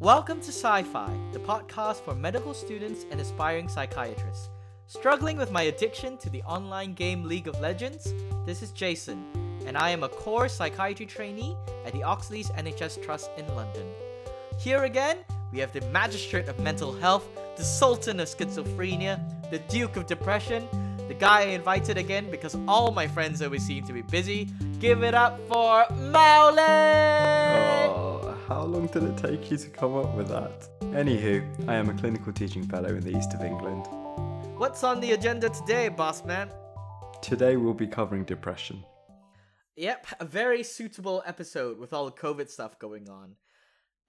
Welcome to Sci Fi, the podcast for medical students and aspiring psychiatrists. Struggling with my addiction to the online game League of Legends? This is Jason, and I am a core psychiatry trainee at the Oxleas NHS Trust in London. Here again, we have the Magistrate of Mental Health, the Sultan of Schizophrenia, the Duke of Depression, the guy I invited again because all my friends always seem to be busy. Give it up for Maule! How long did it take you to come up with that? Anywho, I am a clinical teaching fellow in the east of England. What's on the agenda today, boss man? Today we'll be covering depression. Yep, a very suitable episode with all the COVID stuff going on.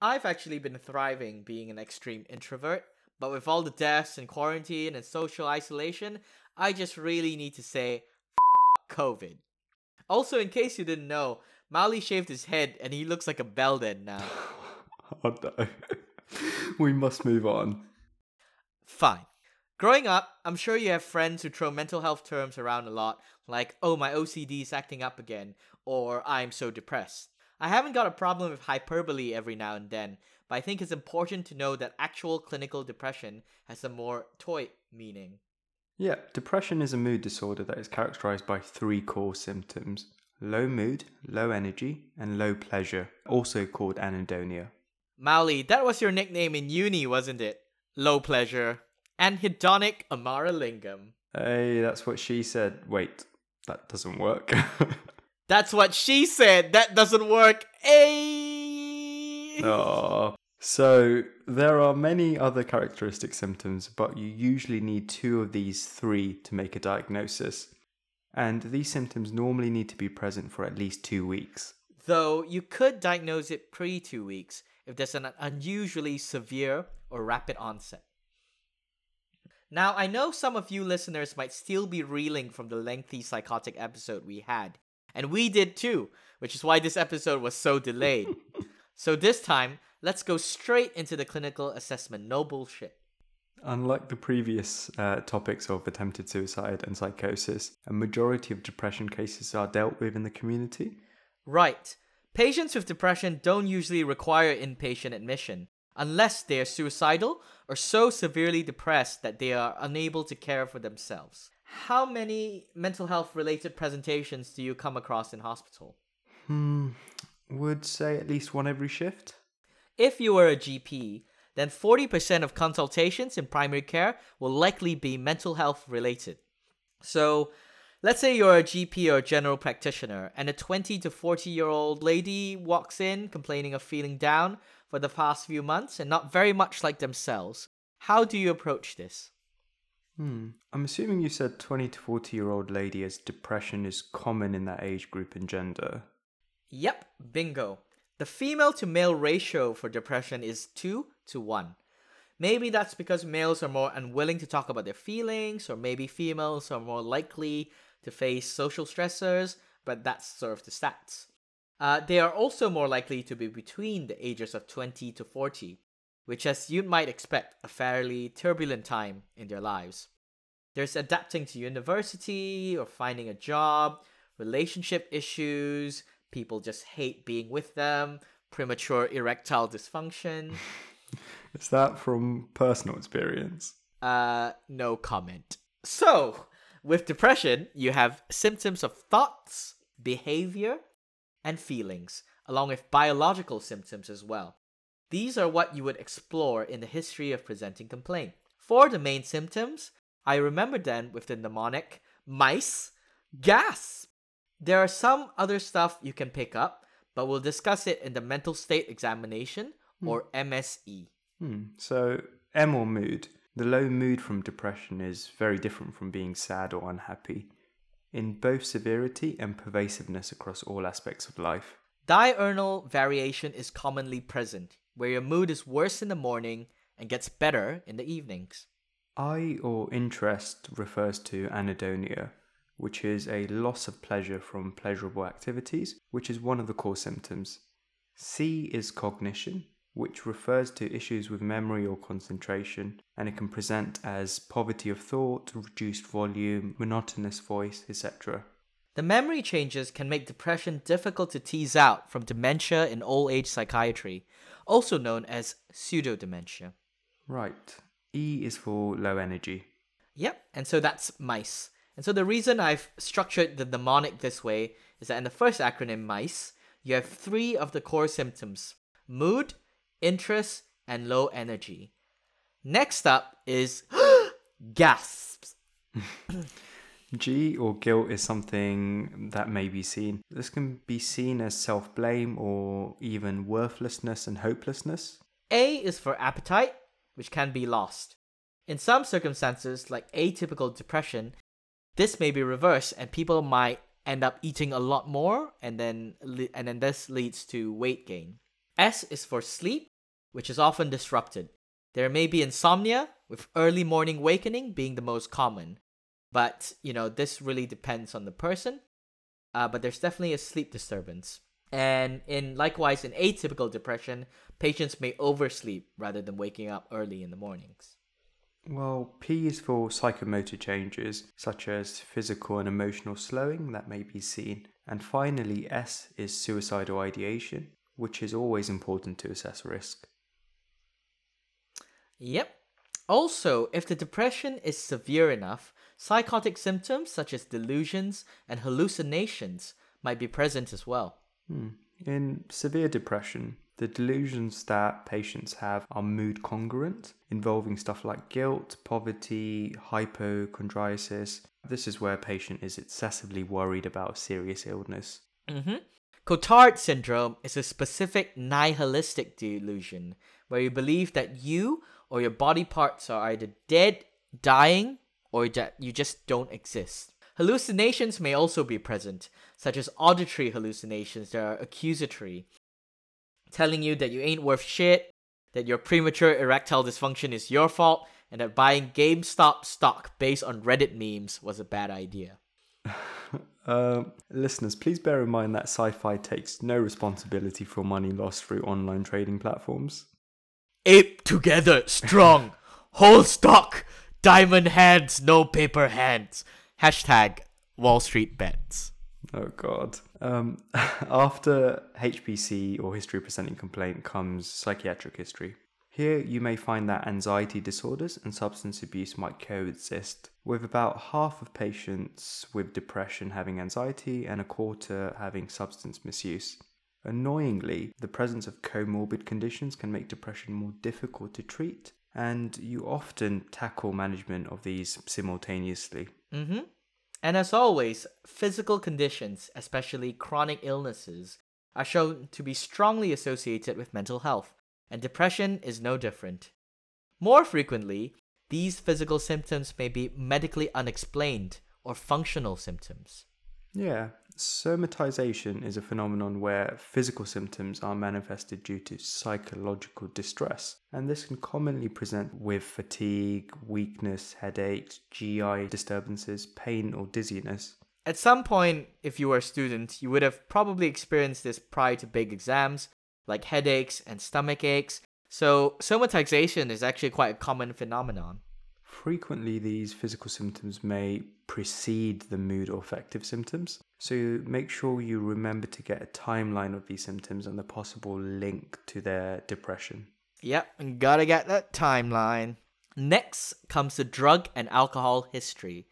I've actually been thriving being an extreme introvert, but with all the deaths and quarantine and social isolation, I just really need to say F- COVID. Also, in case you didn't know, Mali shaved his head and he looks like a Belden now. No. we must move on. Fine. Growing up, I'm sure you have friends who throw mental health terms around a lot, like, oh, my OCD is acting up again, or I'm so depressed. I haven't got a problem with hyperbole every now and then, but I think it's important to know that actual clinical depression has a more toy meaning. Yeah, depression is a mood disorder that is characterized by three core symptoms low mood, low energy, and low pleasure, also called anhedonia. Mauli, that was your nickname in uni, wasn't it? Low pleasure. And hedonic Amaralingam. Hey, that's what she said. Wait, that doesn't work. That's what she said. That doesn't work. Ay. Oh. So there are many other characteristic symptoms, but you usually need two of these three to make a diagnosis. And these symptoms normally need to be present for at least two weeks. Though you could diagnose it pre two weeks if there's an unusually severe or rapid onset. Now, I know some of you listeners might still be reeling from the lengthy psychotic episode we had, and we did too, which is why this episode was so delayed. so this time, let's go straight into the clinical assessment. No bullshit. Unlike the previous uh, topics of attempted suicide and psychosis, a majority of depression cases are dealt with in the community. Right. Patients with depression don't usually require inpatient admission unless they are suicidal or so severely depressed that they are unable to care for themselves. How many mental health related presentations do you come across in hospital? Hmm, would say at least one every shift. If you are a GP, then 40% of consultations in primary care will likely be mental health related. So, let's say you're a GP or a general practitioner, and a 20 to 40 year old lady walks in complaining of feeling down for the past few months and not very much like themselves. How do you approach this? Hmm. I'm assuming you said 20 to 40 year old lady as depression is common in that age group and gender. Yep, bingo. The female to male ratio for depression is 2 to 1. Maybe that's because males are more unwilling to talk about their feelings, or maybe females are more likely to face social stressors, but that's sort of the stats. Uh, they are also more likely to be between the ages of 20 to 40, which, as you might expect, a fairly turbulent time in their lives. There's adapting to university or finding a job, relationship issues, people just hate being with them, premature erectile dysfunction. Is that from personal experience? Uh, no comment. So, with depression, you have symptoms of thoughts, behavior, and feelings, along with biological symptoms as well. These are what you would explore in the history of presenting complaint. For the main symptoms, I remember them with the mnemonic mice, gas. There are some other stuff you can pick up, but we'll discuss it in the mental state examination or MSE. Hmm. So, M or mood. The low mood from depression is very different from being sad or unhappy in both severity and pervasiveness across all aspects of life. Diurnal variation is commonly present, where your mood is worse in the morning and gets better in the evenings. I or interest refers to anhedonia, which is a loss of pleasure from pleasurable activities, which is one of the core symptoms. C is cognition, which refers to issues with memory or concentration, and it can present as poverty of thought, reduced volume, monotonous voice, etc. The memory changes can make depression difficult to tease out from dementia in old age psychiatry, also known as pseudodementia. Right. E is for low energy. Yep, and so that's MICE. And so the reason I've structured the mnemonic this way is that in the first acronym MICE, you have three of the core symptoms mood, interest, and low energy. Next up is gasps. G or guilt is something that may be seen. This can be seen as self blame or even worthlessness and hopelessness. A is for appetite, which can be lost. In some circumstances, like atypical depression, this may be reversed and people might end up eating a lot more and then and then this leads to weight gain. S is for sleep, which is often disrupted. There may be insomnia, with early morning wakening being the most common. But, you know, this really depends on the person. Uh, but there's definitely a sleep disturbance. And in likewise in atypical depression, patients may oversleep rather than waking up early in the mornings. Well, P is for psychomotor changes such as physical and emotional slowing that may be seen. And finally, S is suicidal ideation, which is always important to assess risk. Yep. Also, if the depression is severe enough, psychotic symptoms such as delusions and hallucinations might be present as well. Hmm. In severe depression, the delusions that patients have are mood congruent, involving stuff like guilt, poverty, hypochondriasis. This is where a patient is excessively worried about a serious illness. Mm-hmm. Cotard syndrome is a specific nihilistic delusion where you believe that you or your body parts are either dead, dying, or that you just don't exist. Hallucinations may also be present, such as auditory hallucinations that are accusatory, telling you that you ain't worth shit, that your premature erectile dysfunction is your fault, and that buying GameStop stock based on Reddit memes was a bad idea. uh, listeners, please bear in mind that sci fi takes no responsibility for money lost through online trading platforms. Ape together, strong, whole stock, diamond hands, no paper hands. Hashtag Wall Street bets. Oh God. Um, after HPC or history presenting complaint comes psychiatric history. Here you may find that anxiety disorders and substance abuse might coexist, with about half of patients with depression having anxiety and a quarter having substance misuse. Annoyingly, the presence of comorbid conditions can make depression more difficult to treat, and you often tackle management of these simultaneously. Mm-hmm. And as always, physical conditions, especially chronic illnesses, are shown to be strongly associated with mental health, and depression is no different. More frequently, these physical symptoms may be medically unexplained or functional symptoms. Yeah, somatization is a phenomenon where physical symptoms are manifested due to psychological distress, and this can commonly present with fatigue, weakness, headaches, GI disturbances, pain, or dizziness. At some point, if you were a student, you would have probably experienced this prior to big exams, like headaches and stomach aches. So, somatization is actually quite a common phenomenon. Frequently, these physical symptoms may precede the mood or affective symptoms. So make sure you remember to get a timeline of these symptoms and the possible link to their depression. Yep, gotta get that timeline. Next comes the drug and alcohol history.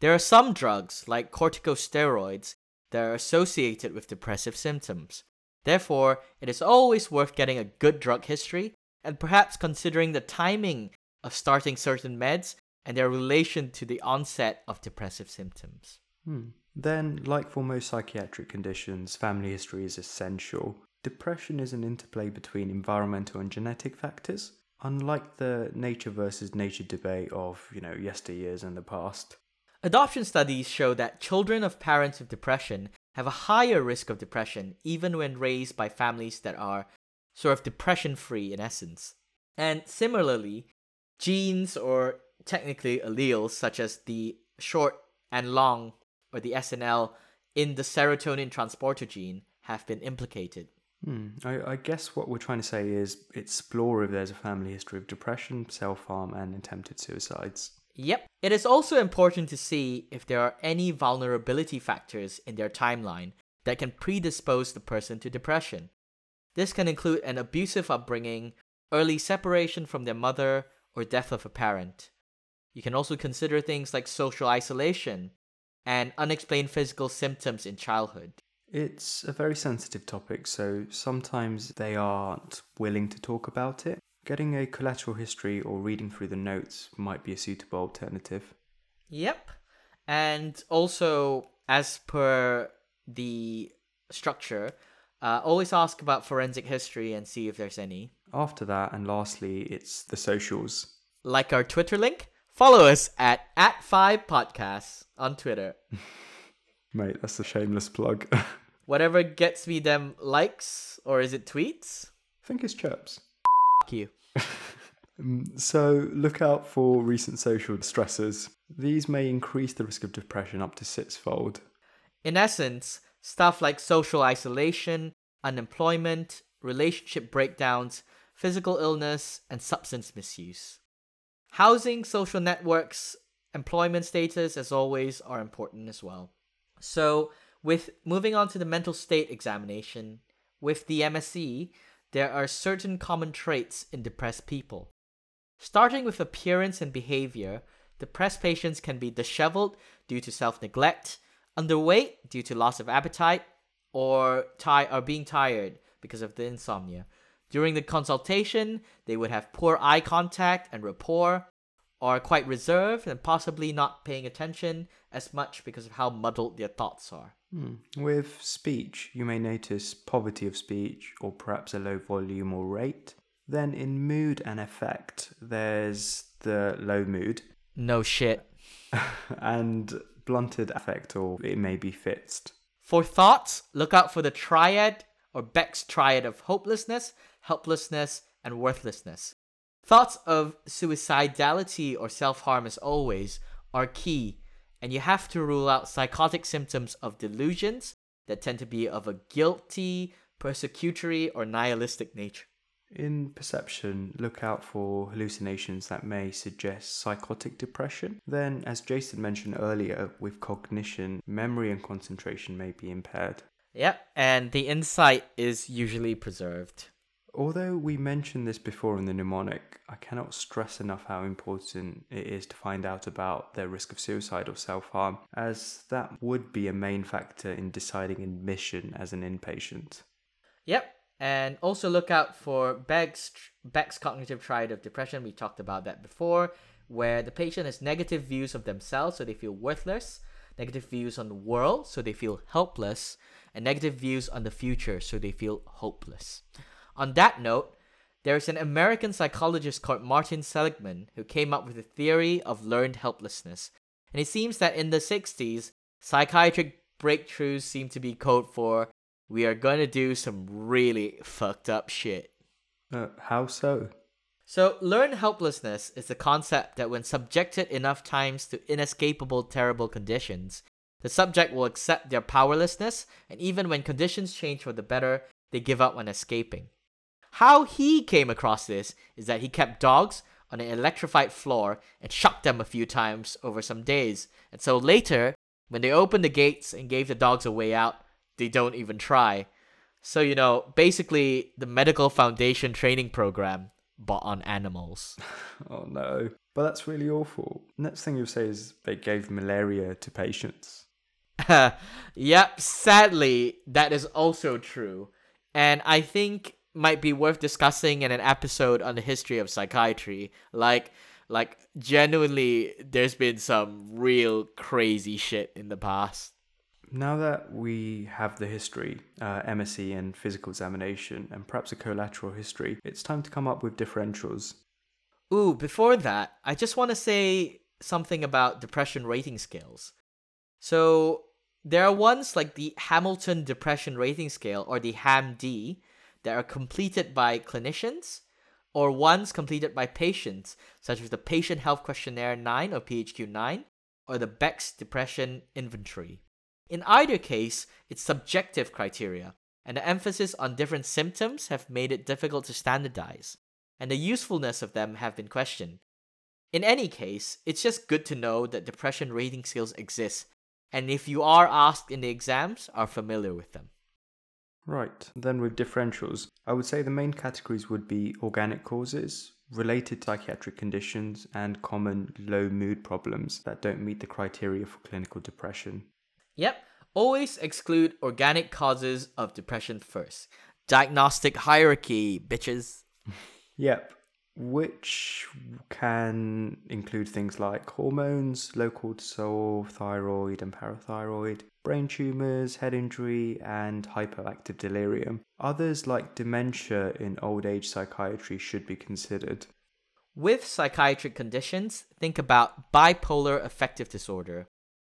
There are some drugs, like corticosteroids, that are associated with depressive symptoms. Therefore, it is always worth getting a good drug history and perhaps considering the timing of starting certain meds and their relation to the onset of depressive symptoms. Hmm. Then, like for most psychiatric conditions, family history is essential. Depression is an interplay between environmental and genetic factors, unlike the nature versus nature debate of, you know, yesteryears and the past. Adoption studies show that children of parents with depression have a higher risk of depression even when raised by families that are sort of depression free in essence. And similarly, genes or technically alleles such as the short and long or the SNL in the serotonin transporter gene have been implicated. Hmm. I, I, guess what we're trying to say is explore if there's a family history of depression, self harm, and attempted suicides. Yep. It is also important to see if there are any vulnerability factors in their timeline that can predispose the person to depression. This can include an abusive upbringing, early separation from their mother, or death of a parent. You can also consider things like social isolation and unexplained physical symptoms in childhood. It's a very sensitive topic, so sometimes they aren't willing to talk about it. Getting a collateral history or reading through the notes might be a suitable alternative. Yep. And also, as per the structure, uh, always ask about forensic history and see if there's any. After that, and lastly, it's the socials. Like our Twitter link, follow us at at five podcasts on Twitter. Mate, that's a shameless plug. Whatever gets me them likes, or is it tweets? I think it's chirps. You. Um, So look out for recent social stressors. These may increase the risk of depression up to sixfold. In essence, stuff like social isolation, unemployment, relationship breakdowns, physical illness, and substance misuse. Housing, social networks, employment status, as always, are important as well. So, with moving on to the mental state examination, with the MSE, there are certain common traits in depressed people. Starting with appearance and behavior, depressed patients can be disheveled due to self neglect, underweight due to loss of appetite, or ti- being tired because of the insomnia. During the consultation, they would have poor eye contact and rapport, are quite reserved and possibly not paying attention as much because of how muddled their thoughts are. Hmm. With speech, you may notice poverty of speech or perhaps a low volume or rate. Then in mood and effect, there's the low mood No shit. and blunted affect, or it may be fixed. For thoughts, look out for the triad or Beck's triad of hopelessness, helplessness, and worthlessness. Thoughts of suicidality or self harm, as always, are key, and you have to rule out psychotic symptoms of delusions that tend to be of a guilty, persecutory, or nihilistic nature. In perception, look out for hallucinations that may suggest psychotic depression. Then, as Jason mentioned earlier, with cognition, memory and concentration may be impaired. Yep, and the insight is usually preserved. Although we mentioned this before in the mnemonic, I cannot stress enough how important it is to find out about their risk of suicide or self harm, as that would be a main factor in deciding admission as an inpatient. Yep, and also look out for Beck's Beck's cognitive triad of depression. We talked about that before, where the patient has negative views of themselves, so they feel worthless, negative views on the world, so they feel helpless, and negative views on the future, so they feel hopeless. On that note, there is an American psychologist called Martin Seligman who came up with a theory of learned helplessness. And it seems that in the 60s, psychiatric breakthroughs seem to be code for we are gonna do some really fucked up shit. Uh, how so? So, learned helplessness is the concept that when subjected enough times to inescapable terrible conditions, the subject will accept their powerlessness, and even when conditions change for the better, they give up on escaping. How he came across this is that he kept dogs on an electrified floor and shocked them a few times over some days, and so later, when they opened the gates and gave the dogs a way out, they don't even try. So, you know, basically the medical foundation training program, but on animals. Oh no. But that's really awful. Next thing you'll say is they gave malaria to patients. yep, sadly, that is also true. And I think might be worth discussing in an episode on the history of psychiatry. Like like genuinely there's been some real crazy shit in the past. Now that we have the history, uh, MSE and physical examination, and perhaps a collateral history, it's time to come up with differentials. Ooh, before that, I just want to say something about depression rating scales. So, there are ones like the Hamilton Depression Rating Scale or the HAM-D that are completed by clinicians or ones completed by patients, such as the Patient Health Questionnaire 9 or PHQ 9 or the Beck's Depression Inventory. In either case, it's subjective criteria, and the emphasis on different symptoms have made it difficult to standardize, and the usefulness of them have been questioned. In any case, it's just good to know that depression rating scales exist, and if you are asked in the exams, are familiar with them. Right, then with differentials, I would say the main categories would be organic causes, related psychiatric conditions, and common low mood problems that don't meet the criteria for clinical depression. Yep, always exclude organic causes of depression first. Diagnostic hierarchy, bitches. Yep, which can include things like hormones, low cortisol, thyroid and parathyroid, brain tumors, head injury, and hyperactive delirium. Others, like dementia in old age psychiatry, should be considered. With psychiatric conditions, think about bipolar affective disorder.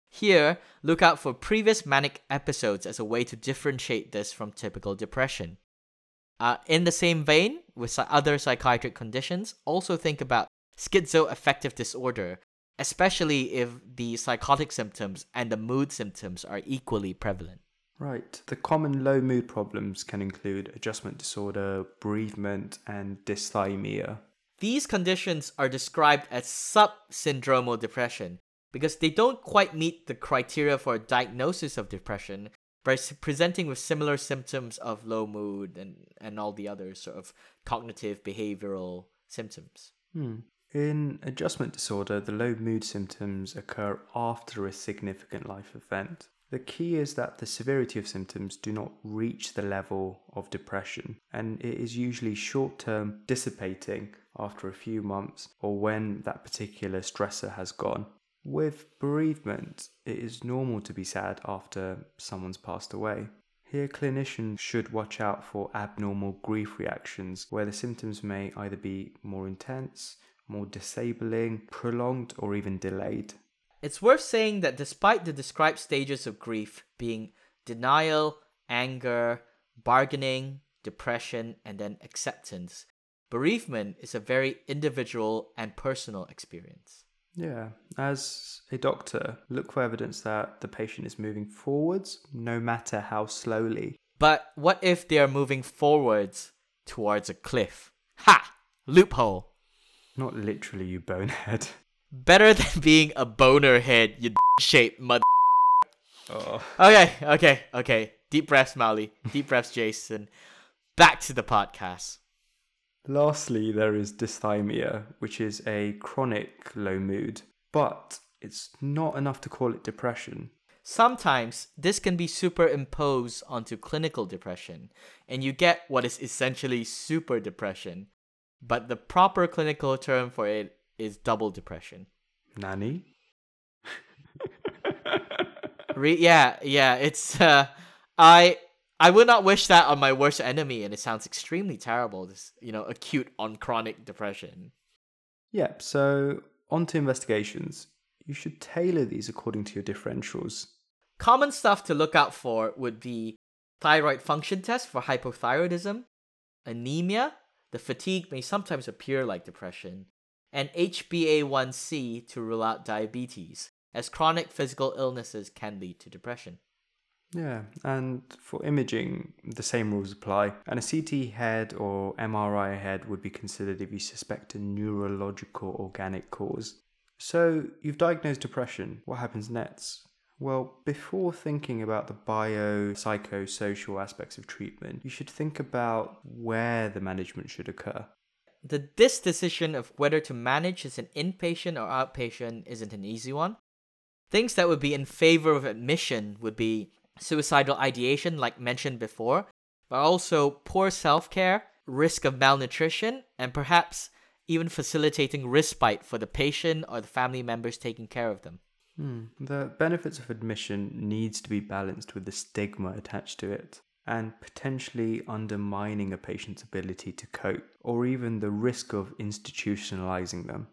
Here, look out for previous manic episodes as a way to differentiate this from typical depression. Uh, in the same vein, with other psychiatric conditions, also think about schizoaffective disorder, especially if the psychotic symptoms and the mood symptoms are equally prevalent. Right. The common low mood problems can include adjustment disorder, bereavement, and dysthymia. These conditions are described as subsyndromal depression because they don't quite meet the criteria for a diagnosis of depression, by presenting with similar symptoms of low mood and, and all the other sort of cognitive behavioral symptoms. Hmm. In adjustment disorder, the low mood symptoms occur after a significant life event. The key is that the severity of symptoms do not reach the level of depression, and it is usually short term, dissipating after a few months or when that particular stressor has gone. With bereavement, it is normal to be sad after someone's passed away. Here, clinicians should watch out for abnormal grief reactions where the symptoms may either be more intense, more disabling, prolonged, or even delayed. It's worth saying that despite the described stages of grief being denial, anger, bargaining, depression, and then acceptance, bereavement is a very individual and personal experience. Yeah, as a doctor, look for evidence that the patient is moving forwards, no matter how slowly. But what if they are moving forwards towards a cliff? Ha! Loophole! Not literally, you bonehead. Better than being a boner head, you shaped mother. Oh. Okay, okay, okay. Deep breaths, Molly. Deep breaths, Jason. Back to the podcast. Lastly, there is dysthymia, which is a chronic low mood, but it's not enough to call it depression. Sometimes this can be superimposed onto clinical depression, and you get what is essentially super depression. But the proper clinical term for it is double depression. Nanny? Re- yeah, yeah, it's uh I I would not wish that on my worst enemy, and it sounds extremely terrible. This, you know, acute on chronic depression. Yep. So on to investigations. You should tailor these according to your differentials. Common stuff to look out for would be thyroid function test for hypothyroidism, anemia. The fatigue may sometimes appear like depression, and HbA1c to rule out diabetes, as chronic physical illnesses can lead to depression. Yeah, and for imaging, the same rules apply. And a CT head or MRI head would be considered if you suspect a neurological organic cause. So, you've diagnosed depression. What happens next? Well, before thinking about the bio psychosocial aspects of treatment, you should think about where the management should occur. The this decision of whether to manage as an inpatient or outpatient isn't an easy one. Things that would be in favor of admission would be suicidal ideation, like mentioned before, but also poor self care, risk of malnutrition, and perhaps even facilitating respite for the patient or the family members taking care of them. Hmm. The benefits of admission needs to be balanced with the stigma attached to it and potentially undermining a patient's ability to cope or even the risk of institutionalizing them.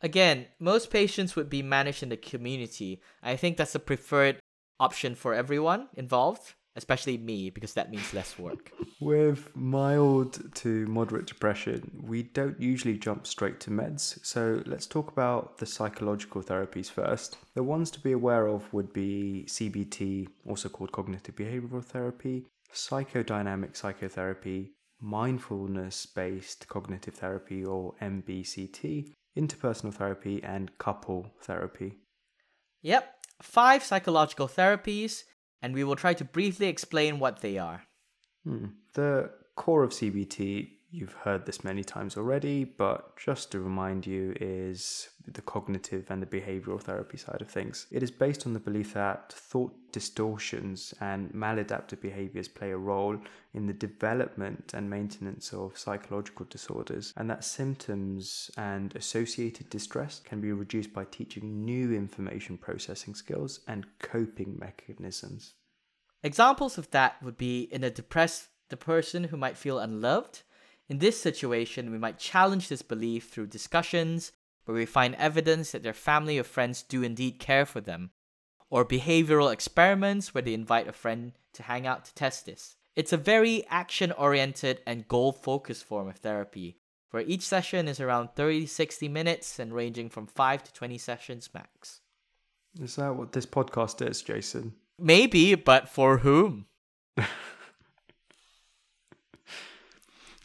Again, most patients would be managed in the community. I think that's the preferred option for everyone involved, especially me, because that means less work. With mild to moderate depression, we don't usually jump straight to meds, so let's talk about the psychological therapies first. The ones to be aware of would be CBT, also called cognitive behavioral therapy, psychodynamic psychotherapy, mindfulness based cognitive therapy or MBCT, interpersonal therapy, and couple therapy. Yep, five psychological therapies, and we will try to briefly explain what they are. Hmm. The core of CBT You've heard this many times already, but just to remind you, is the cognitive and the behavioral therapy side of things. It is based on the belief that thought distortions and maladaptive behaviors play a role in the development and maintenance of psychological disorders, and that symptoms and associated distress can be reduced by teaching new information processing skills and coping mechanisms. Examples of that would be in a depressed the person who might feel unloved in this situation, we might challenge this belief through discussions where we find evidence that their family or friends do indeed care for them, or behavioral experiments where they invite a friend to hang out to test this. It's a very action oriented and goal focused form of therapy, where each session is around 30 60 minutes and ranging from 5 to 20 sessions max. Is that what this podcast is, Jason? Maybe, but for whom?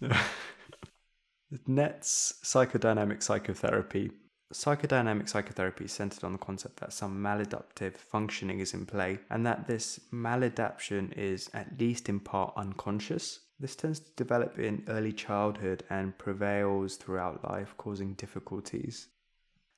NETS psychodynamic psychotherapy. Psychodynamic psychotherapy is centered on the concept that some maladaptive functioning is in play and that this maladaptation is at least in part unconscious. This tends to develop in early childhood and prevails throughout life, causing difficulties.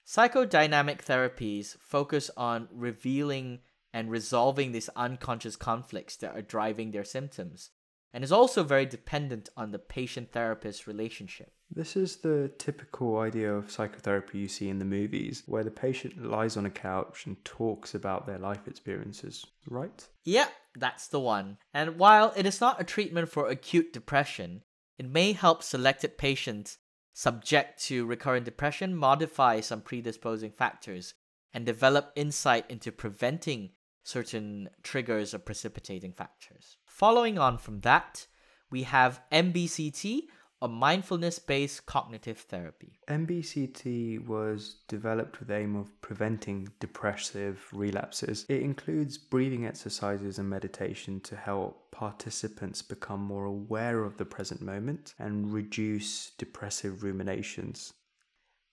Psychodynamic therapies focus on revealing and resolving these unconscious conflicts that are driving their symptoms and is also very dependent on the patient therapist relationship. This is the typical idea of psychotherapy you see in the movies, where the patient lies on a couch and talks about their life experiences, right? Yeah, that's the one. And while it is not a treatment for acute depression, it may help selected patients subject to recurrent depression modify some predisposing factors and develop insight into preventing certain triggers or precipitating factors. Following on from that, we have MBCT, a mindfulness based cognitive therapy. MBCT was developed with the aim of preventing depressive relapses. It includes breathing exercises and meditation to help participants become more aware of the present moment and reduce depressive ruminations.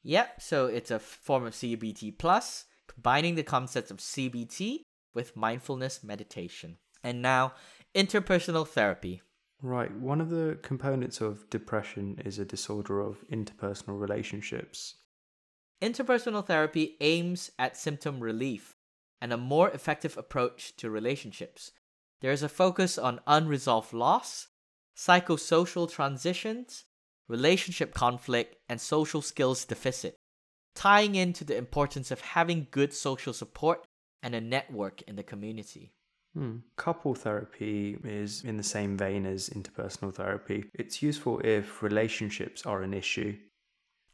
Yep, so it's a form of CBT plus, combining the concepts of CBT with mindfulness meditation. And now interpersonal therapy. Right. One of the components of depression is a disorder of interpersonal relationships. Interpersonal therapy aims at symptom relief and a more effective approach to relationships. There is a focus on unresolved loss, psychosocial transitions, relationship conflict, and social skills deficit, tying into the importance of having good social support and a network in the community. Hmm. Couple therapy is in the same vein as interpersonal therapy. It's useful if relationships are an issue.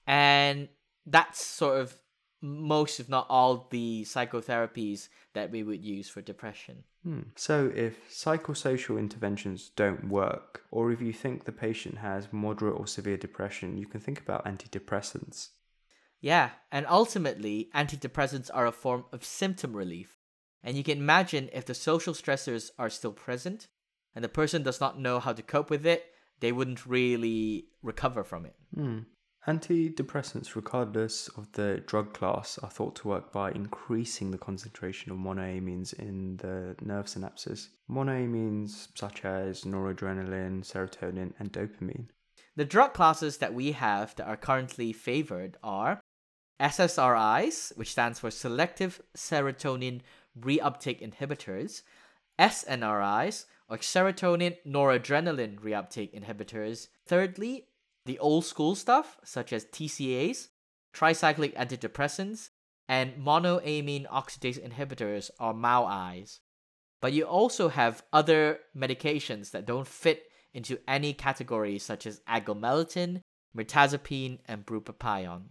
And that's sort of most, if not all, the psychotherapies that we would use for depression. Hmm. So, if psychosocial interventions don't work, or if you think the patient has moderate or severe depression, you can think about antidepressants. Yeah, and ultimately, antidepressants are a form of symptom relief. And you can imagine if the social stressors are still present and the person does not know how to cope with it, they wouldn't really recover from it. Hmm. Antidepressants, regardless of the drug class, are thought to work by increasing the concentration of monoamines in the nerve synapses. Monoamines such as noradrenaline, serotonin, and dopamine. The drug classes that we have that are currently favored are SSRIs, which stands for selective serotonin reuptake inhibitors, SNRIs, or serotonin noradrenaline reuptake inhibitors. Thirdly, the old school stuff, such as TCAs, tricyclic antidepressants, and monoamine oxidase inhibitors, or MAOIs. But you also have other medications that don't fit into any category, such as agomelatine, mirtazapine, and bupropion.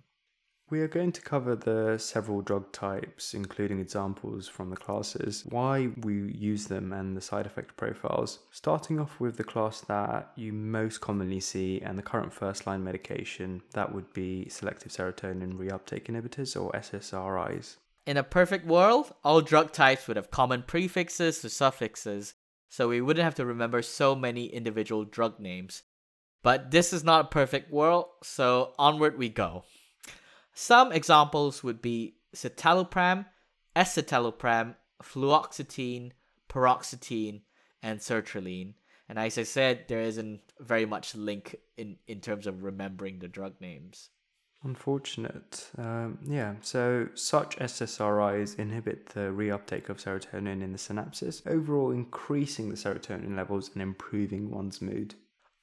We are going to cover the several drug types, including examples from the classes, why we use them, and the side effect profiles. Starting off with the class that you most commonly see and the current first line medication, that would be selective serotonin reuptake inhibitors or SSRIs. In a perfect world, all drug types would have common prefixes to suffixes, so we wouldn't have to remember so many individual drug names. But this is not a perfect world, so onward we go. Some examples would be citalopram, escitalopram, fluoxetine, paroxetine, and sertraline. And as I said, there isn't very much link in, in terms of remembering the drug names. Unfortunate. Um, yeah, so such SSRIs inhibit the reuptake of serotonin in the synapses, overall increasing the serotonin levels and improving one's mood.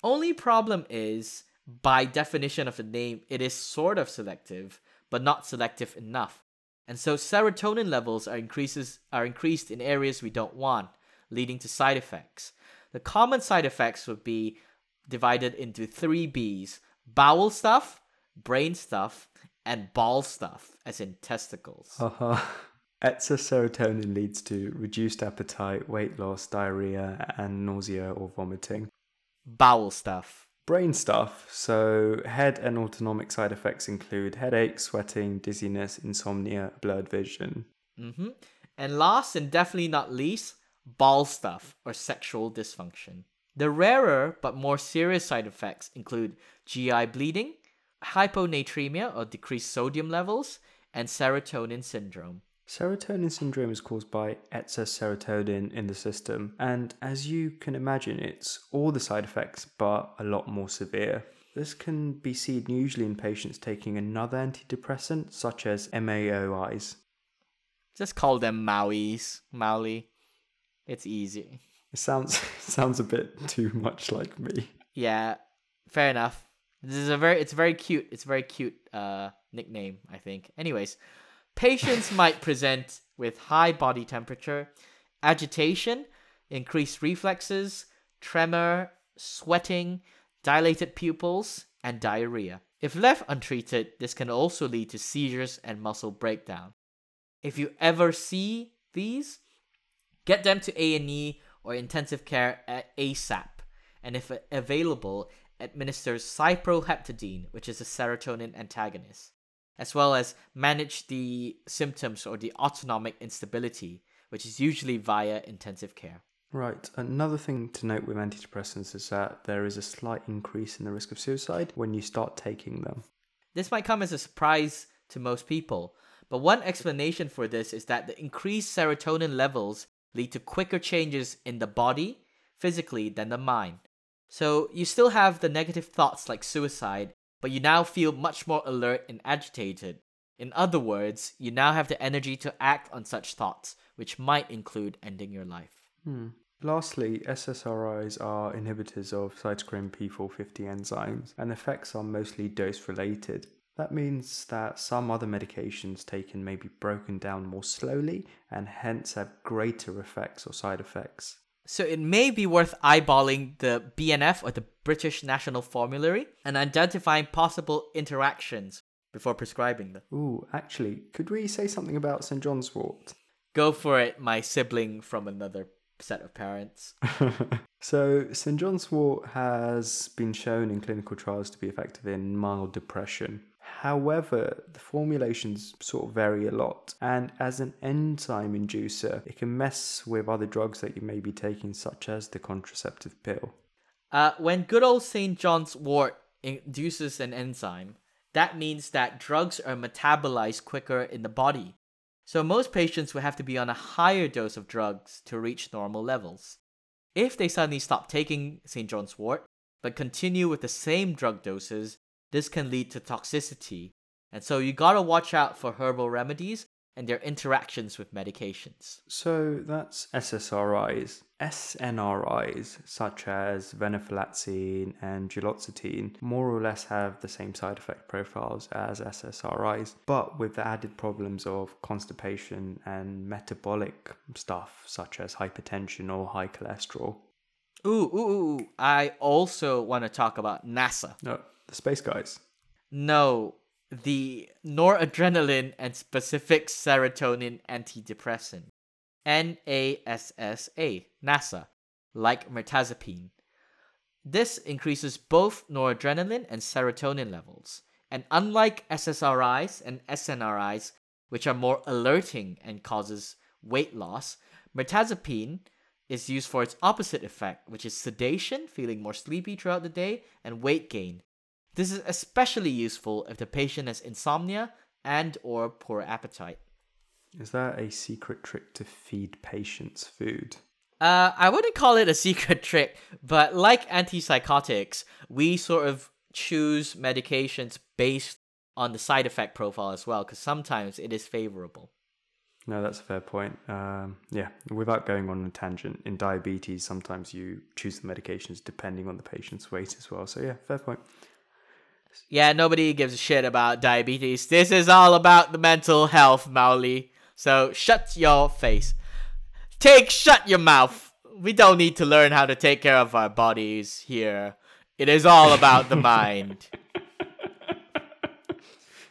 Only problem is, by definition of the name, it is sort of selective, but not selective enough. And so serotonin levels are increases are increased in areas we don't want, leading to side effects. The common side effects would be divided into three B's: bowel stuff, brain stuff, and ball stuff, as in testicles. Uh-huh. Excess serotonin leads to reduced appetite, weight loss, diarrhea, and nausea or vomiting. Bowel stuff. Brain stuff. So, head and autonomic side effects include headache, sweating, dizziness, insomnia, blurred vision. Mm-hmm. And last and definitely not least, ball stuff or sexual dysfunction. The rarer but more serious side effects include GI bleeding, hyponatremia or decreased sodium levels, and serotonin syndrome. Serotonin syndrome is caused by excess serotonin in the system, and as you can imagine, it's all the side effects but a lot more severe. This can be seen usually in patients taking another antidepressant, such as MAOIs. Just call them Mauis, Maui. It's easy. It sounds sounds a bit too much like me. Yeah, fair enough. This is a very it's very cute. It's a very cute uh nickname, I think. Anyways, patients might present with high body temperature, agitation, increased reflexes, tremor, sweating, dilated pupils, and diarrhea. If left untreated, this can also lead to seizures and muscle breakdown. If you ever see these, get them to A&E or intensive care at ASAP. And if available, administers cyproheptadine, which is a serotonin antagonist, as well as manage the symptoms or the autonomic instability, which is usually via intensive care. Right. Another thing to note with antidepressants is that there is a slight increase in the risk of suicide when you start taking them. This might come as a surprise to most people, but one explanation for this is that the increased serotonin levels lead to quicker changes in the body physically than the mind. So you still have the negative thoughts like suicide, but you now feel much more alert and agitated. In other words, you now have the energy to act on such thoughts, which might include ending your life. Hmm. Lastly, SSRIs are inhibitors of cytochrome P450 enzymes, and effects are mostly dose related. That means that some other medications taken may be broken down more slowly and hence have greater effects or side effects. So it may be worth eyeballing the BNF or the British National Formulary and identifying possible interactions before prescribing them. Ooh, actually, could we say something about St. John's wort? Go for it, my sibling from another set of parents. so, St. John's wort has been shown in clinical trials to be effective in mild depression. However, the formulations sort of vary a lot, and as an enzyme inducer, it can mess with other drugs that you may be taking, such as the contraceptive pill. Uh, when good old St. John's wort induces an enzyme, that means that drugs are metabolized quicker in the body. So most patients will have to be on a higher dose of drugs to reach normal levels. If they suddenly stop taking St. John's wort, but continue with the same drug doses, this can lead to toxicity. And so you gotta watch out for herbal remedies and their interactions with medications. So that's SSRIs. SNRIs, such as venlafaxine and duloxetine, more or less have the same side effect profiles as SSRIs, but with the added problems of constipation and metabolic stuff, such as hypertension or high cholesterol. Ooh, ooh, ooh. I also want to talk about NASA. No, the space guys. No, the noradrenaline and specific serotonin antidepressant. NASA, NASA, like mirtazapine. This increases both noradrenaline and serotonin levels. And unlike SSRIs and SNRIs, which are more alerting and causes weight loss, mirtazapine is used for its opposite effect, which is sedation, feeling more sleepy throughout the day, and weight gain, This is especially useful if the patient has insomnia and or poor appetite. Is that a secret trick to feed patients food? Uh, I wouldn't call it a secret trick, but like antipsychotics, we sort of choose medications based on the side effect profile as well, because sometimes it is favorable. No, that's a fair point. Um, yeah, without going on a tangent, in diabetes, sometimes you choose the medications depending on the patient's weight as well. So, yeah, fair point. Yeah, nobody gives a shit about diabetes. This is all about the mental health, Maoli. So, shut your face. Take shut your mouth. We don't need to learn how to take care of our bodies here. It is all about the mind.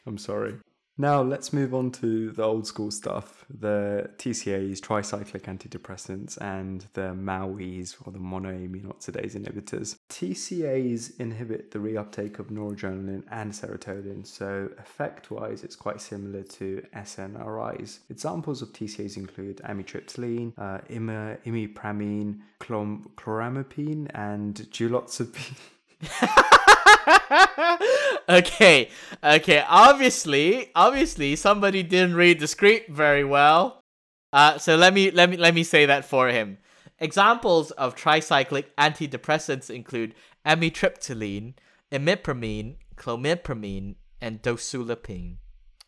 I'm sorry. Now let's move on to the old school stuff the TCAs, tricyclic antidepressants, and the MAOIs or the monoamine oxidase inhibitors. TCAs inhibit the reuptake of noradrenaline and serotonin, so effect wise, it's quite similar to SNRIs. Examples of TCAs include amitriptyline, uh, imipramine, chlom- chloramapine, and duloxetine. okay, okay. Obviously, obviously, somebody didn't read the script very well. Uh, so let me let me let me say that for him. Examples of tricyclic antidepressants include amitriptyline, imipramine, clomipramine, and dosulepin.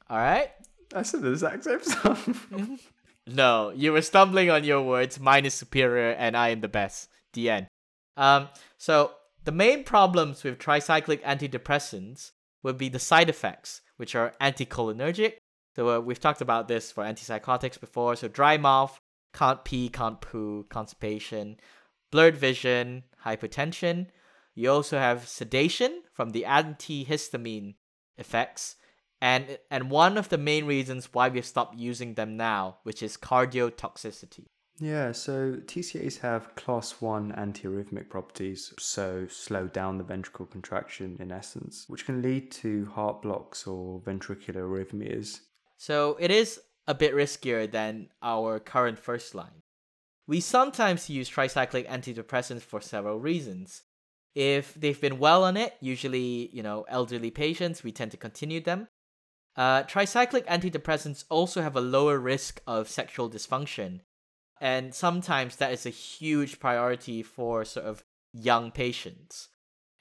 All right. I said the exact same stuff. no, you were stumbling on your words. Mine is superior, and I am the best. The end. Um. So the main problems with tricyclic antidepressants would be the side effects, which are anticholinergic. So uh, we've talked about this for antipsychotics before. So dry mouth, can't pee, can't poo, constipation, blurred vision, hypertension. You also have sedation from the antihistamine effects, and and one of the main reasons why we've stopped using them now, which is cardiotoxicity. Yeah, so TCAs have class 1 antiarrhythmic properties, so slow down the ventricle contraction in essence, which can lead to heart blocks or ventricular arrhythmias. So it is a bit riskier than our current first line. We sometimes use tricyclic antidepressants for several reasons. If they've been well on it, usually, you know, elderly patients, we tend to continue them. Uh, tricyclic antidepressants also have a lower risk of sexual dysfunction, and sometimes that is a huge priority for sort of young patients.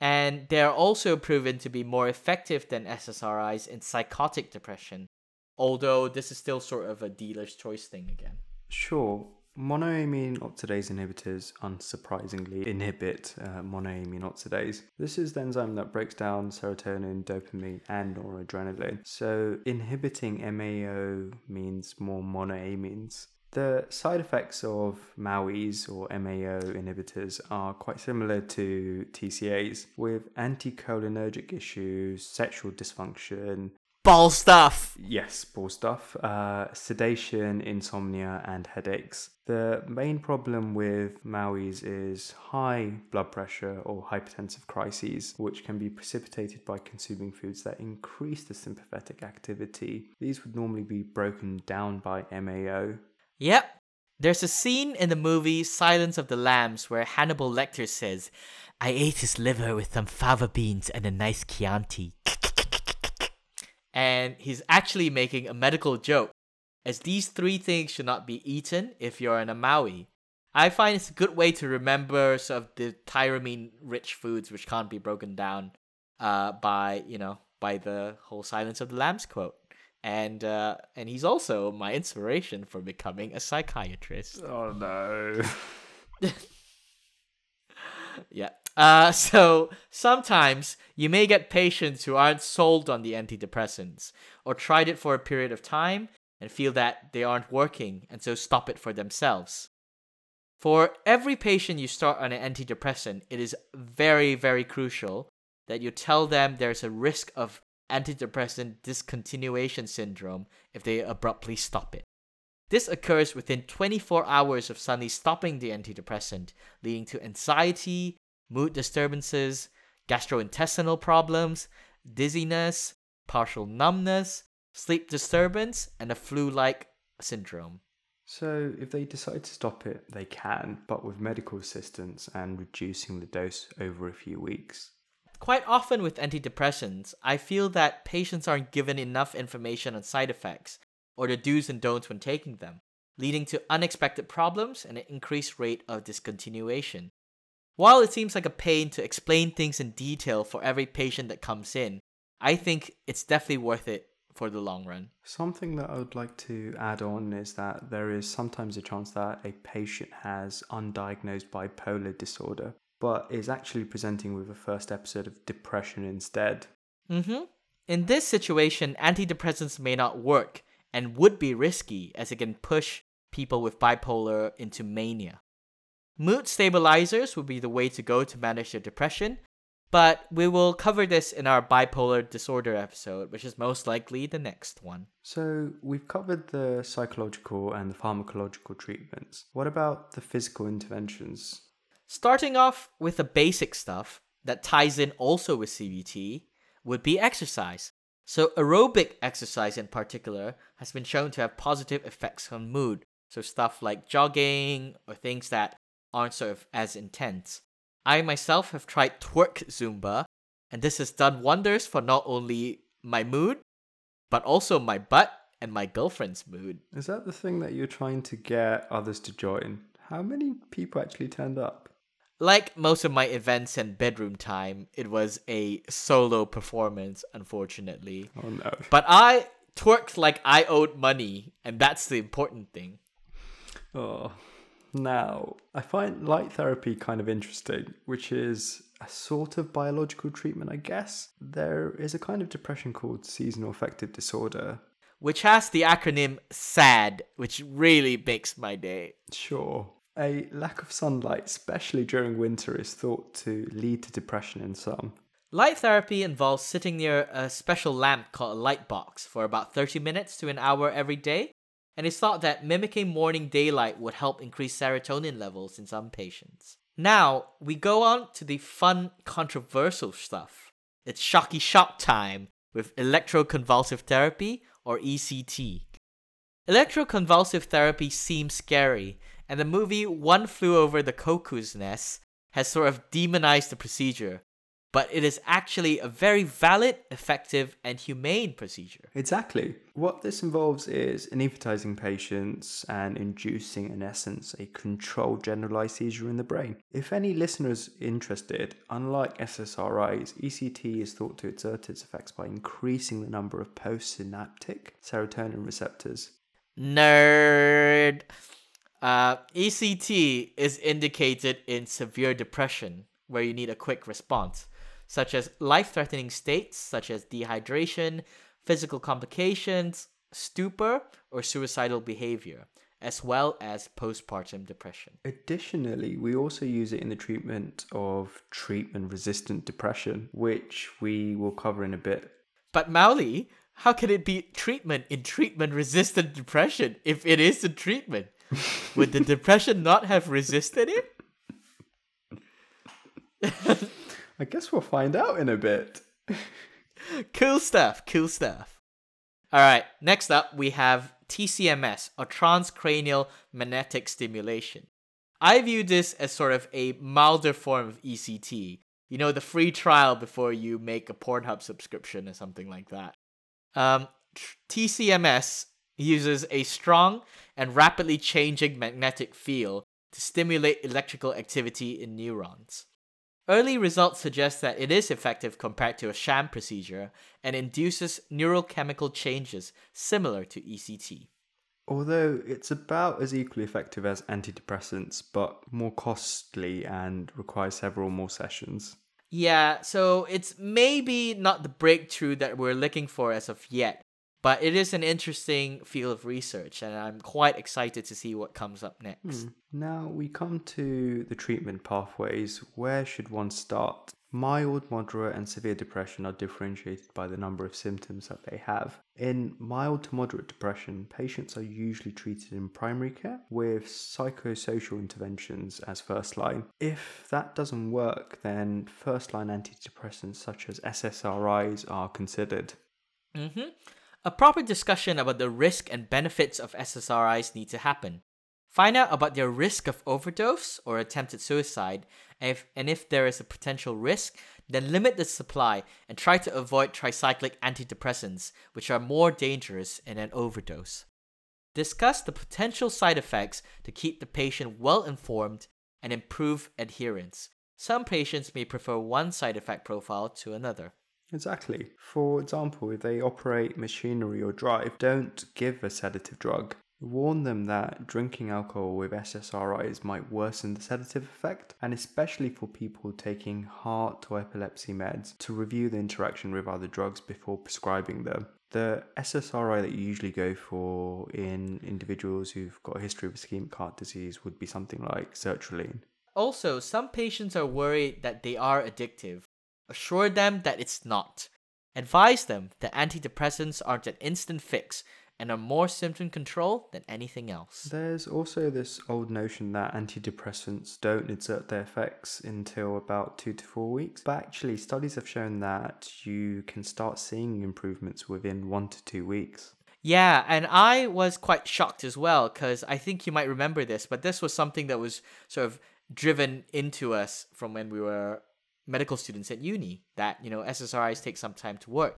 And they're also proven to be more effective than SSRIs in psychotic depression, although this is still sort of a dealer's choice thing again. Sure. Monoamine oxidase inhibitors unsurprisingly inhibit uh, monoamine oxidase. This is the enzyme that breaks down serotonin, dopamine, and noradrenaline. So, inhibiting MAO means more monoamines. The side effects of MAOIs or MAO inhibitors are quite similar to TCAs, with anticholinergic issues, sexual dysfunction, ball stuff. Yes, ball stuff, uh, sedation, insomnia, and headaches. The main problem with MAOIs is high blood pressure or hypertensive crises, which can be precipitated by consuming foods that increase the sympathetic activity. These would normally be broken down by MAO, Yep. There's a scene in the movie Silence of the Lambs where Hannibal Lecter says, I ate his liver with some fava beans and a nice Chianti. and he's actually making a medical joke, as these three things should not be eaten if you're in a MAOI. I find it's a good way to remember sort of the tyramine rich foods which can't be broken down uh, by, you know, by the whole Silence of the Lambs quote and uh, and he's also my inspiration for becoming a psychiatrist. Oh no. yeah. Uh, so sometimes you may get patients who aren't sold on the antidepressants or tried it for a period of time and feel that they aren't working and so stop it for themselves. For every patient you start on an antidepressant, it is very, very crucial that you tell them there's a risk of antidepressant discontinuation syndrome if they abruptly stop it. This occurs within 24 hours of suddenly stopping the antidepressant, leading to anxiety, mood disturbances, gastrointestinal problems, dizziness, partial numbness, sleep disturbance, and a flu like syndrome. So, if they decide to stop it, they can, but with medical assistance and reducing the dose over a few weeks. Quite often with antidepressants, I feel that patients aren't given enough information on side effects or the do's and don'ts when taking them, leading to unexpected problems and an increased rate of discontinuation. While it seems like a pain to explain things in detail for every patient that comes in, I think it's definitely worth it for the long run. Something that I would like to add on is that there is sometimes a chance that a patient has undiagnosed bipolar disorder, but is actually presenting with a first episode of depression instead. Mm-hmm. In this situation, antidepressants may not work and would be risky as it can push people with bipolar into mania. Mood stabilizers would be the way to go to manage their depression, but we will cover this in our bipolar disorder episode, which is most likely the next one. So, we've covered the psychological and the pharmacological treatments. What about the physical interventions? Starting off with the basic stuff that ties in also with CBT would be exercise. So, aerobic exercise in particular has been shown to have positive effects on mood. So, stuff like jogging or things that aren't sort of as intense. I myself have tried twerk Zumba, and this has done wonders for not only my mood, but also my butt and my girlfriend's mood. Is that the thing that you're trying to get others to join? How many people actually turned up? Like most of my events and bedroom time, it was a solo performance, unfortunately. Oh no. But I twerked like I owed money, and that's the important thing. Oh, now, I find light therapy kind of interesting, which is a sort of biological treatment, I guess. There is a kind of depression called seasonal affective disorder. Which has the acronym SAD, which really makes my day. Sure. A lack of sunlight, especially during winter, is thought to lead to depression in some. Light therapy involves sitting near a special lamp called a light box for about 30 minutes to an hour every day and it's thought that mimicking morning daylight would help increase serotonin levels in some patients. Now, we go on to the fun, controversial stuff. It's shocky shock time with electroconvulsive therapy or ECT. Electroconvulsive therapy seems scary, and the movie One Flew Over the Cuckoo's Nest has sort of demonized the procedure, but it is actually a very valid, effective, and humane procedure. Exactly. What this involves is anesthetizing patients and inducing, in essence, a controlled generalized seizure in the brain. If any listeners interested, unlike SSRIs, ECT is thought to exert its effects by increasing the number of postsynaptic serotonin receptors. Nerd. Uh, ECT is indicated in severe depression, where you need a quick response such as life threatening states such as dehydration, physical complications, stupor, or suicidal behavior, as well as postpartum depression. Additionally, we also use it in the treatment of treatment resistant depression, which we will cover in a bit. But Mauli, how can it be treatment in treatment resistant depression if it is a treatment? Would the depression not have resisted it? I guess we'll find out in a bit. cool stuff, cool stuff. All right, next up we have TCMS, or transcranial magnetic stimulation. I view this as sort of a milder form of ECT. You know, the free trial before you make a Pornhub subscription or something like that. Um, TCMS uses a strong and rapidly changing magnetic field to stimulate electrical activity in neurons. Early results suggest that it is effective compared to a sham procedure and induces neurochemical changes similar to ECT. Although it's about as equally effective as antidepressants, but more costly and requires several more sessions. Yeah, so it's maybe not the breakthrough that we're looking for as of yet, but it is an interesting field of research, and I'm quite excited to see what comes up next. Hmm. Now we come to the treatment pathways. Where should one start? Mild, moderate, and severe depression are differentiated by the number of symptoms that they have. In mild to moderate depression, patients are usually treated in primary care with psychosocial interventions as first line. If that doesn't work, then first line antidepressants such as SSRIs are considered. Mm-hmm. A proper discussion about the risk and benefits of SSRIs need to happen. Find out about their risk of overdose or attempted suicide, and if, and if there is a potential risk, then limit the supply and try to avoid tricyclic antidepressants, which are more dangerous in an overdose. Discuss the potential side effects to keep the patient well informed and improve adherence. Some patients may prefer one side effect profile to another. Exactly. For example, if they operate machinery or drive, don't give a sedative drug. Warn them that drinking alcohol with SSRIs might worsen the sedative effect, and especially for people taking heart or epilepsy meds, to review the interaction with other drugs before prescribing them. The SSRI that you usually go for in individuals who've got a history of ischemic heart disease would be something like sertraline. Also, some patients are worried that they are addictive. Assure them that it's not. Advise them that antidepressants aren't an instant fix and are more symptom control than anything else. There's also this old notion that antidepressants don't exert their effects until about two to four weeks. But actually, studies have shown that you can start seeing improvements within one to two weeks. Yeah, and I was quite shocked as well because I think you might remember this, but this was something that was sort of driven into us from when we were medical students at uni that, you know, SSRIs take some time to work.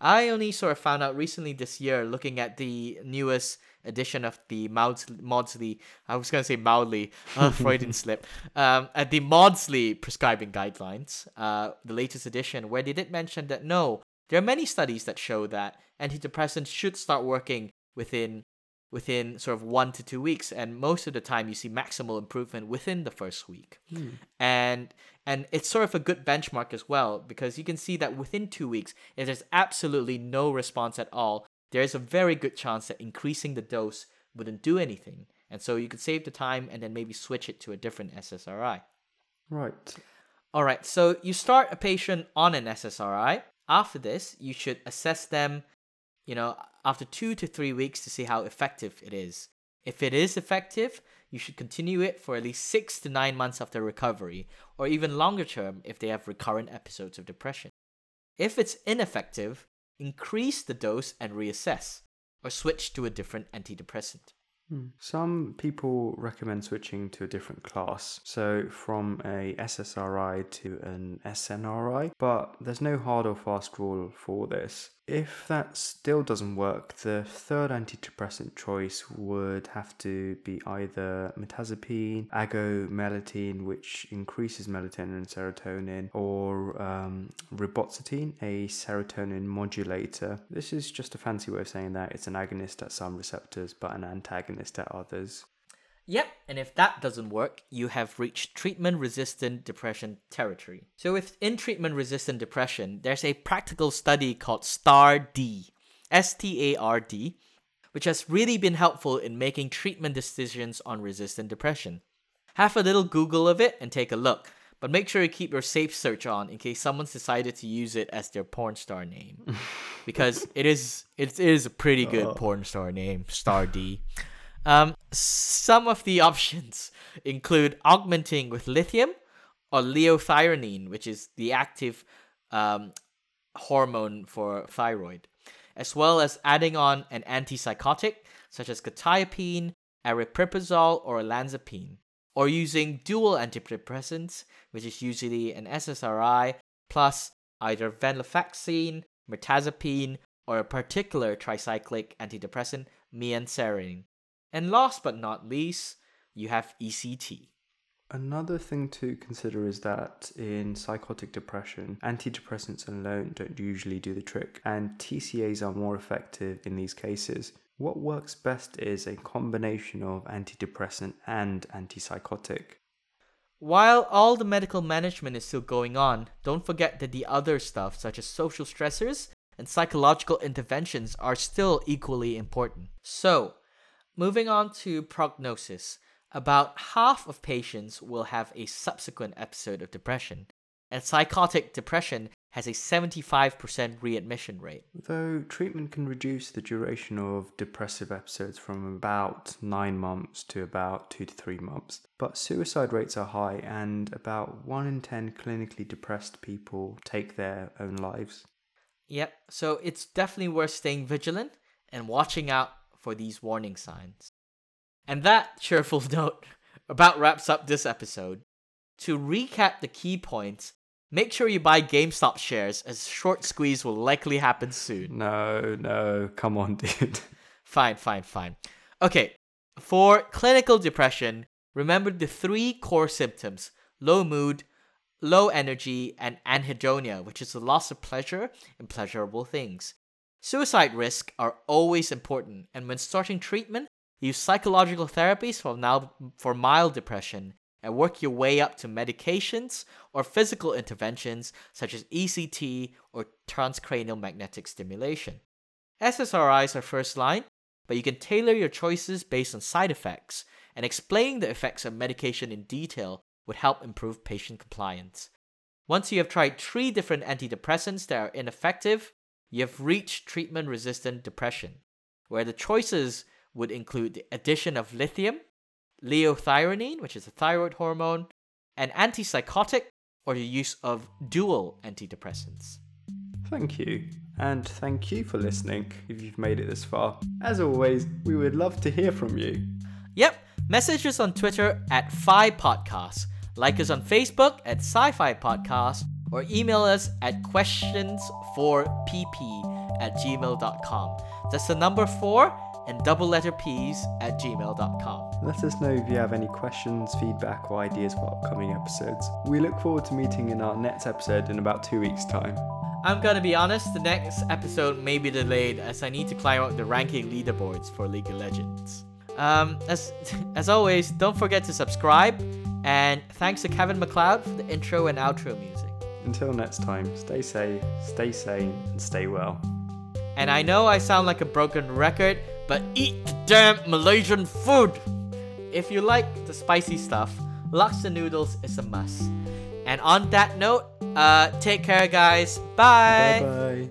I only sort of found out recently this year, looking at the newest edition of the Maudsley, I was going to say Maudsley, uh, Freudian slip, um, at the Maudsley prescribing guidelines, uh, the latest edition, where they did mention that no, there are many studies that show that antidepressants should start working within within sort of one to two weeks and most of the time you see maximal improvement within the first week Hmm. and and it's sort of a good benchmark as well because you can see that within two weeks if there's absolutely no response at all there's a very good chance that increasing the dose wouldn't do anything and so you could save the time and then maybe switch it to a different ssri Right. all right so you start a patient on an ssri after this you should assess them you know, after two to three weeks to see how effective it is. If it is effective, you should continue it for at least six to nine months after recovery, or even longer term if they have recurrent episodes of depression. If it's ineffective, increase the dose and reassess, or switch to a different antidepressant. Hmm. Some people recommend switching to a different class, so from a SSRI to an SNRI, but there's no hard or fast rule for this. If that still doesn't work, the third antidepressant choice would have to be either mirtazapine, agomelatine, which increases melatonin and serotonin, or um, ribotazine, a serotonin modulator. This is just a fancy way of saying that it's an agonist at some receptors but an antagonist at others. Yep, and if that doesn't work, you have reached treatment resistant depression territory. So, within treatment resistant depression, there's a practical study called STAR-D, S T A R D, which has really been helpful in making treatment decisions on resistant depression. Have a little Google of it and take a look, but make sure you keep your safe search on in case someone's decided to use it as their porn star name. because it is it is a pretty good Oh. porn star name, Star D. Um, some of the options include augmenting with lithium or liothyronine, which is the active um, hormone for thyroid, as well as adding on an antipsychotic such as quetiapine, aripiprazole, or olanzapine, or using dual antidepressants, which is usually an SSRI plus either venlafaxine, mirtazapine, or a particular tricyclic antidepressant, mianserin. And last but not least, you have ECT. Another thing to consider is that in psychotic depression, antidepressants alone don't usually do the trick, and TCAs are more effective in these cases. What works best is a combination of antidepressant and antipsychotic. While all the medical management is still going on, don't forget that the other stuff, such as social stressors and psychological interventions, are still equally important. So, moving on to prognosis, about half of patients will have a subsequent episode of depression, and psychotic depression has a 75% readmission rate. Though treatment can reduce the duration of depressive episodes from about 9 months to about 2 to 3 months, but suicide rates are high and about 1 in 10 clinically depressed people take their own lives. Yep, so it's definitely worth staying vigilant and watching out for these warning signs. And that cheerful note about wraps up this episode. To recap the key points, Make sure you buy GameStop shares as short squeeze will likely happen soon. No, no, come on, dude. Fine, fine, fine. Okay, for clinical depression, remember the three core symptoms low mood, low energy, and anhedonia, which is the loss of pleasure in pleasurable things. Suicide risks are always important, and when starting treatment, use psychological therapies for, now, for mild depression and work your way up to medications or physical interventions such as ECT or transcranial magnetic stimulation. SSRIs are first line, but you can tailor your choices based on side effects, and explaining the effects of medication in detail would help improve patient compliance. Once you have tried three different antidepressants that are ineffective, you have reached treatment resistant depression, where the choices would include the addition of lithium, liothyronine, which is a thyroid hormone, an antipsychotic, or the use of dual antidepressants. Thank you. And thank you for listening if you've made it this far. As always, we would love to hear from you. Yep, message us on Twitter at Phi Podcast, like us on Facebook at Sci Fi Podcast, or email us at questions4pp at gmail.com. That's the number four and double letter P's at gmail.com. Let us know if you have any questions, feedback, or ideas for upcoming episodes. We look forward to meeting in our next episode in about two weeks' time. I'm gonna be honest, the next episode may be delayed as I need to climb up the ranking leaderboards for League of Legends. Um, as as always, don't forget to subscribe, and thanks to Kevin MacLeod for the intro and outro music. Until next time, stay safe, stay sane, and stay well. And I know I sound like a broken record, but eat the damn Malaysian food! If you like the spicy stuff, laksa noodles is a must. And on that note, uh, take care, guys. Bye. Bye bye.